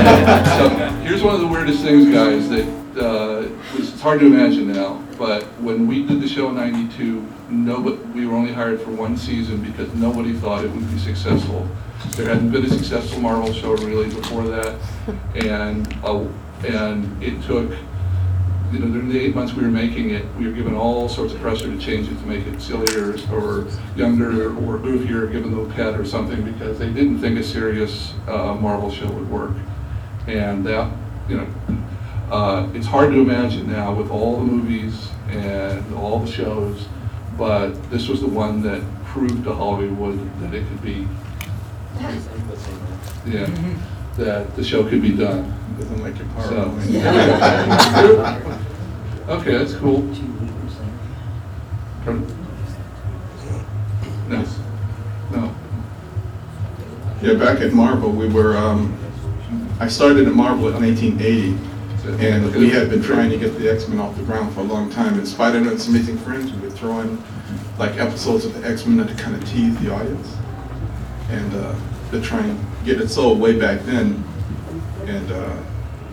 So here's one of the weirdest things, guys, that uh, it's hard to imagine now, but when we did the show in '92, nobody, we were only hired for one season because nobody thought it would be successful. There hadn't been a successful Marvel show really before that, and, uh, and it took, you know, during the eight months we were making it, we were given all sorts of pressure to change it to make it sillier or younger or goofier, given the pet or something, because they didn't think a serious uh, Marvel show would work. And that, you know, uh, it's hard to imagine now with all the movies and all the shows, but this was the one that proved to Hollywood that it could be, yeah, that the show could be done. Doesn't like your car. So- Okay, that's cool. Pardon? No, no. Yeah, back at Marvel, we were, um, I started at Marvel in 1980, and we had been trying to get the X-Men off the ground for a long time. In Spider-Man's Amazing Friends, we would throw in like episodes of the X-Men to kind of tease the audience, and uh, to try and get it sold way back then. And uh,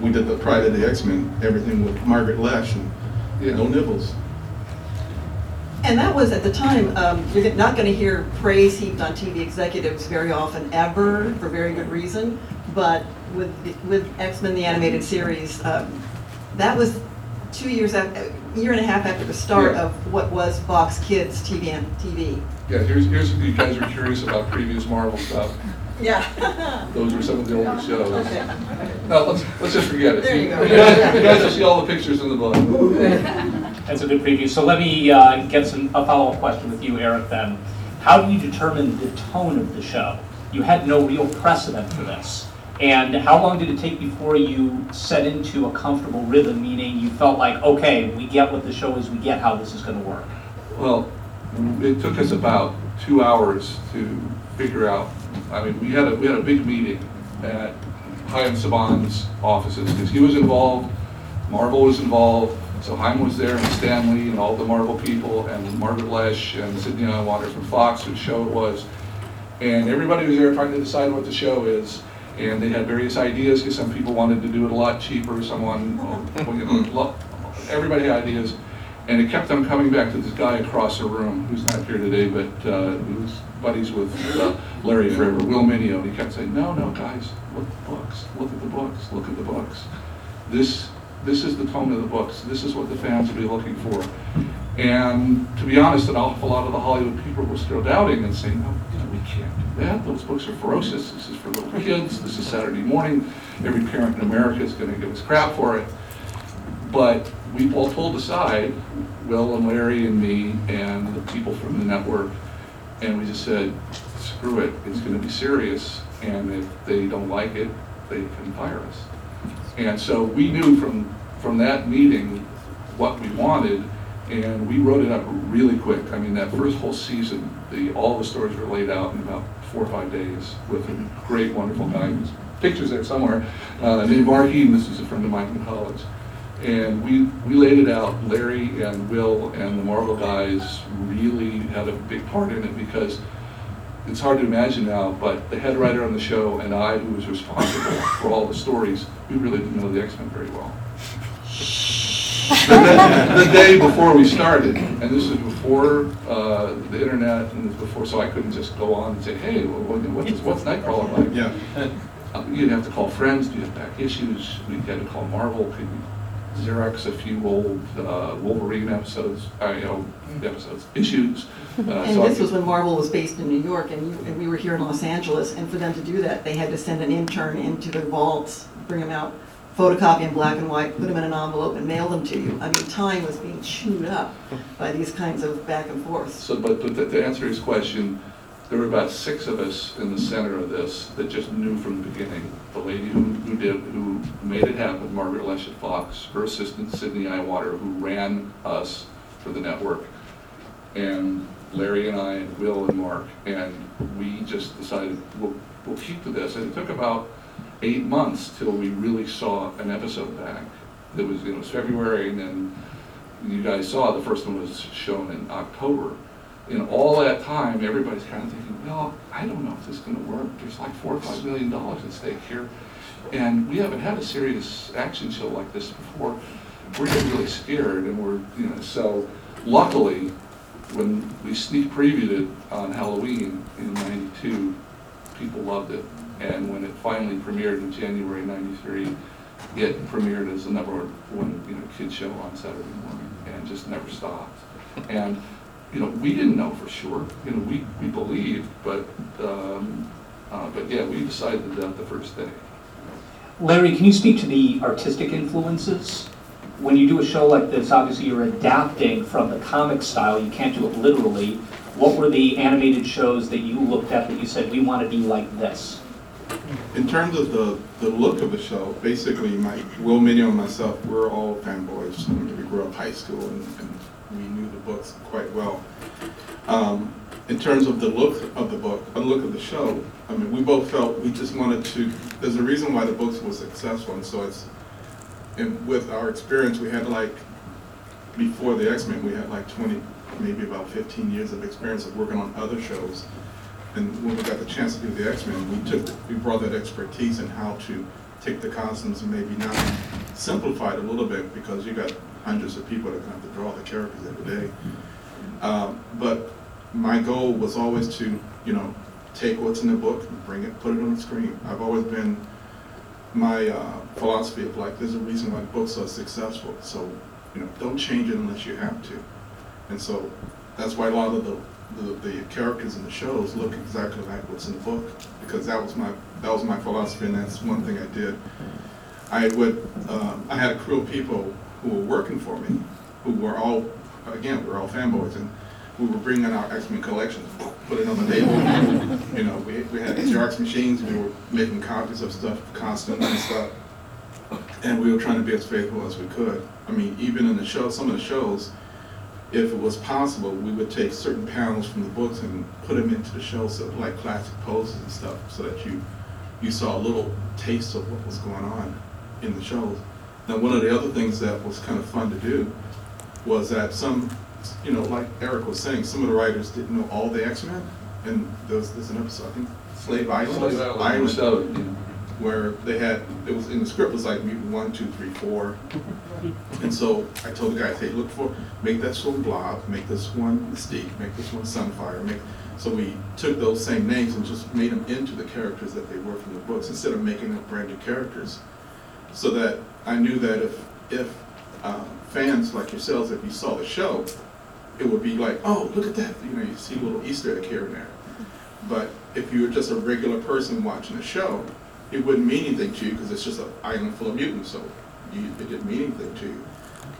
we did the Pride of the X-Men, everything with Margaret Loesch and Yeah. no nibbles. And that was, at the time, um, you're not going to hear praise heaped on TV executives very often, ever, for very good reason. But with, with X-Men, the animated series, um, that was two years, af- a year and a half after the start Yeah. of what was Fox Kids TV and TV. Yeah, here's, here's, if you guys are curious about previous Marvel stuff, Yeah. those were some of the older shows. Okay. No, let's, let's just forget it. There you go. You guys will see all the pictures in the book. That's a good preview. So let me uh, get some, a follow-up question with you, Eric, then. How do you determine the tone of the show? You had no real precedent for this. And how long did it take before you set into a comfortable rhythm, meaning you felt like, okay, we get what the show is, we get how this is going to work? Well, it took us about two hours to figure out, I mean, we had a, we had a big meeting at Chaim Saban's offices, because he was involved, Marvel was involved, so Chaim was there, and Stan Lee, and all the Marvel people, and Margaret Loesch, and Sidney Iwanter from Fox, whose show it was. And everybody was there trying to decide what the show is, and they had various ideas, because some people wanted to do it a lot cheaper, someone, well, you know, everybody had ideas. And it kept on coming back to this guy across the room, who's not here today, but uh, who's buddies with uh, Larry forever, Will Meugniot. And he kept saying, no, no, guys, look at the books, look at the books, look at the books. This, this is the tone of the books, this is what the fans will be looking for. And to be honest, an awful lot of the Hollywood people were still doubting and saying, no, you know, we can't do that, those books are ferocious, this is for little kids, this is Saturday morning, every parent in America is gonna give us crap for it. But we all pulled aside, Will and Larry and me and the people from the network, and we just said, screw it, it's gonna be serious, and if they don't like it, they can fire us. And so we knew from, from that meeting what we wanted, and we wrote it up really quick. I mean, that first whole season, the, all the stories were laid out in about four or five days with a great, wonderful guy, whose picture's there somewhere, uh, named this is a friend of mine from college. And we, we laid it out, Larry and Will and the Marvel guys really had a big part in it because it's hard to imagine now, but the head writer on the show and I, who was responsible for all the stories, we really didn't know the X-Men very well. The day- the day before we started, and this was before uh, the internet, and this before, so I couldn't just go on and say, hey, what- what is- what's Nightcrawler like? Yeah. Uh, You'd have to call friends, you'd have back issues, we had to call Marvel, could Xerox a few old uh, Wolverine episodes, uh, you know, episodes, issues. Uh, And so I this could- was when Marvel was based in New York, and you, and we were here in Los Angeles, and for them to do that, they had to send an intern into their vaults, bring them out, photocopy in black and white, put them in an envelope, and mail them to you. I mean, time was being chewed up by these kinds of back and forths. So, but but to to answer his question, there were about six of us in the center of this that just knew from the beginning. The lady who, who did, who made it happen, Margaret Loesch at Fox, her assistant Sidney Iwanter, who ran us for the network, and Larry and I, and Will and Mark, and we just decided, we'll, we'll keep to this. And it took about eight months till we really saw an episode back. It was, you know, it was February, and then you guys saw, the first one was shown in October. In all that time, everybody's kind of thinking, well, I don't know if this is gonna work. There's like four or five million dollars at stake here. And we haven't had a serious action show like this before. We're getting really scared and we're, you know, so luckily, when we sneak previewed it on Halloween in ninety-two, people loved it. And when it finally premiered in January ninety-three, it premiered as the number one, you know, kid show on Saturday morning and just never stopped. And, you know, we didn't know for sure, you know, we, we believed, but, um, uh, but yeah, we decided that the first day. Larry, can you speak to the artistic influences? When you do a show like this, obviously you're adapting from the comic style, you can't do it literally. What were the animated shows that you looked at that you said, we want to be like this? In terms of the, the look of the show, basically, my, Will Meugniot and myself, we're all fanboys. I mean, we grew up high school and, and we knew the books quite well. Um, in terms of the look of the book, the look of the show, I mean, we both felt we just wanted to, there's a reason why the books were successful, and so it's, and with our experience, we had like, before the X-Men, we had like twenty, maybe about fifteen years of experience of working on other shows. And when we got the chance to do the X-Men, we took, we brought that expertise in how to take the costumes and maybe now simplify it a little bit because you got hundreds of people that have to draw the characters every day. Um, But my goal was always to, you know, take what's in the book and bring it, put it on the screen. I've always been, my uh, philosophy of like, there's a reason why books are successful, so, you know, don't change it unless you have to. And so, that's why a lot of the, the, the characters in the shows look exactly like what's in the book, because that was my, that was my philosophy, and that's one thing I did. I would, um, I had a crew of people who were working for me, who were all, again, we're all fanboys, and we were bringing our X-Men collections, put it on the table. You know, we, we had Xerox machines, we were making copies of stuff constantly and stuff. And we were trying to be as faithful as we could. I mean, even in the show, some of the shows, if it was possible, we would take certain panels from the books and put them into the show, so like classic poses and stuff, so that you, you saw a little taste of what was going on in the shows. Now, one of the other things that was kind of fun to do was that some, you know, like Eric was saying, some of the writers didn't know all the X-Men. And there was, there's an episode, I think, Slave Island. Slave Island, so, you know. where they had, it was, in the script it was like mutant one, two, three, four. And so I told the guys, hey, look for, make that one Blob, make this one Mystique, make this one Sunfire, make, so we took those same names and just made them into the characters that they were from the books, instead of making up brand new characters. So that I knew that if, if, uh, fans like yourselves, if you saw the show, it would be like, oh, look at that, you know, you see a little Easter egg here and there. But if you were just a regular person watching the show, it wouldn't mean anything to you because it's just an island full of mutants, so you, it didn't mean anything to you.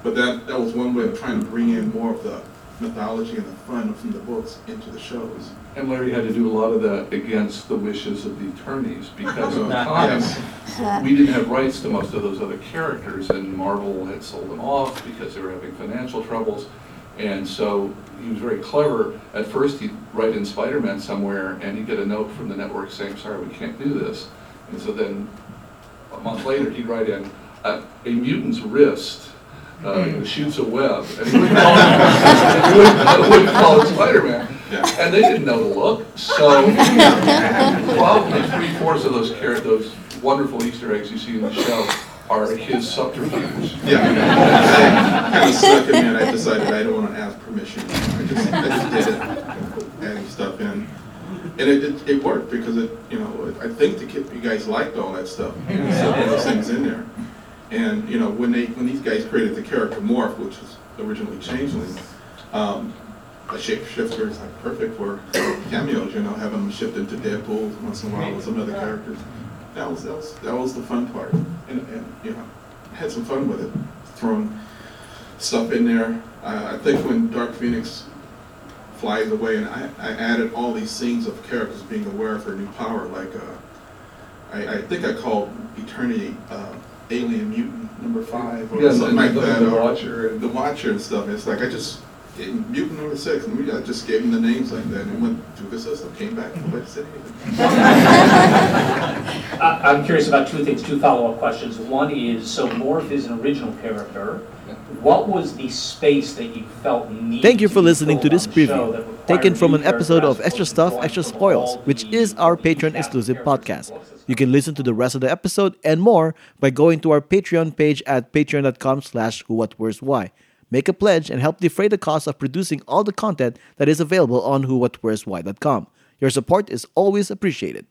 But that, that was one way of trying to bring in more of the mythology and the fun from the books into the shows. And Larry had to do a lot of that against the wishes of the attorneys, because of the Yes. comics, we didn't have rights to most of those other characters, and Marvel had sold them off because they were having financial troubles. And so he was very clever. At first, he'd write in Spider-Man somewhere, and he'd get a note from the network saying, sorry, we can't do this. And so then, a month later, he'd write in, "A a mutant's wrist uh, shoots a web." And he wouldn't call it- he wouldn't- wouldn't call it Spider-Man. Yeah. And they didn't know the look, so probably three fourths of those carrot, those wonderful Easter eggs you see in the show are his subterfuges. Yeah. Kind of stuck in and I decided I don't want to ask permission. I just, I just did it, adding stuff in. And it, it, it worked because it, you know, I think the kid, you guys liked all that stuff. You know, so those things in there. And, you know, when they, when these guys created the character Morph, which was originally Changeling, um, a shapeshifter is like perfect for cameos, you know, having them shift into Deadpool once in a while with some other characters. That was, that was, that was the fun part. And, and, you know, had some fun with it, throwing stuff in there. Uh, I think when Dark Phoenix flies away, and I, I added all these scenes of characters being aware of her new power, like, uh, I, I think I called Eternity, uh, Alien Mutant number five, or Yeah, something like the- that. the Watcher and- The Watcher and stuff, it's like, I just in mutant number six, and we, I just gave him the names like that, and went through the system, came back, nobody said anything. I- I'm curious about two things, two follow-up questions. One is, so Morph is an original character. What was the space that you felt needed Thank you for be listening to this on the show preview, taken from an episode of Extra Stuff, Extra Spoils, which is our cast Patreon exclusive podcast. You can listen to the rest of the episode and more by going to our Patreon page at patreon.com slash who what where's why. Make a pledge and help defray the cost of producing all the content that is available on whowhatwhere'swhy.com. Your support is always appreciated.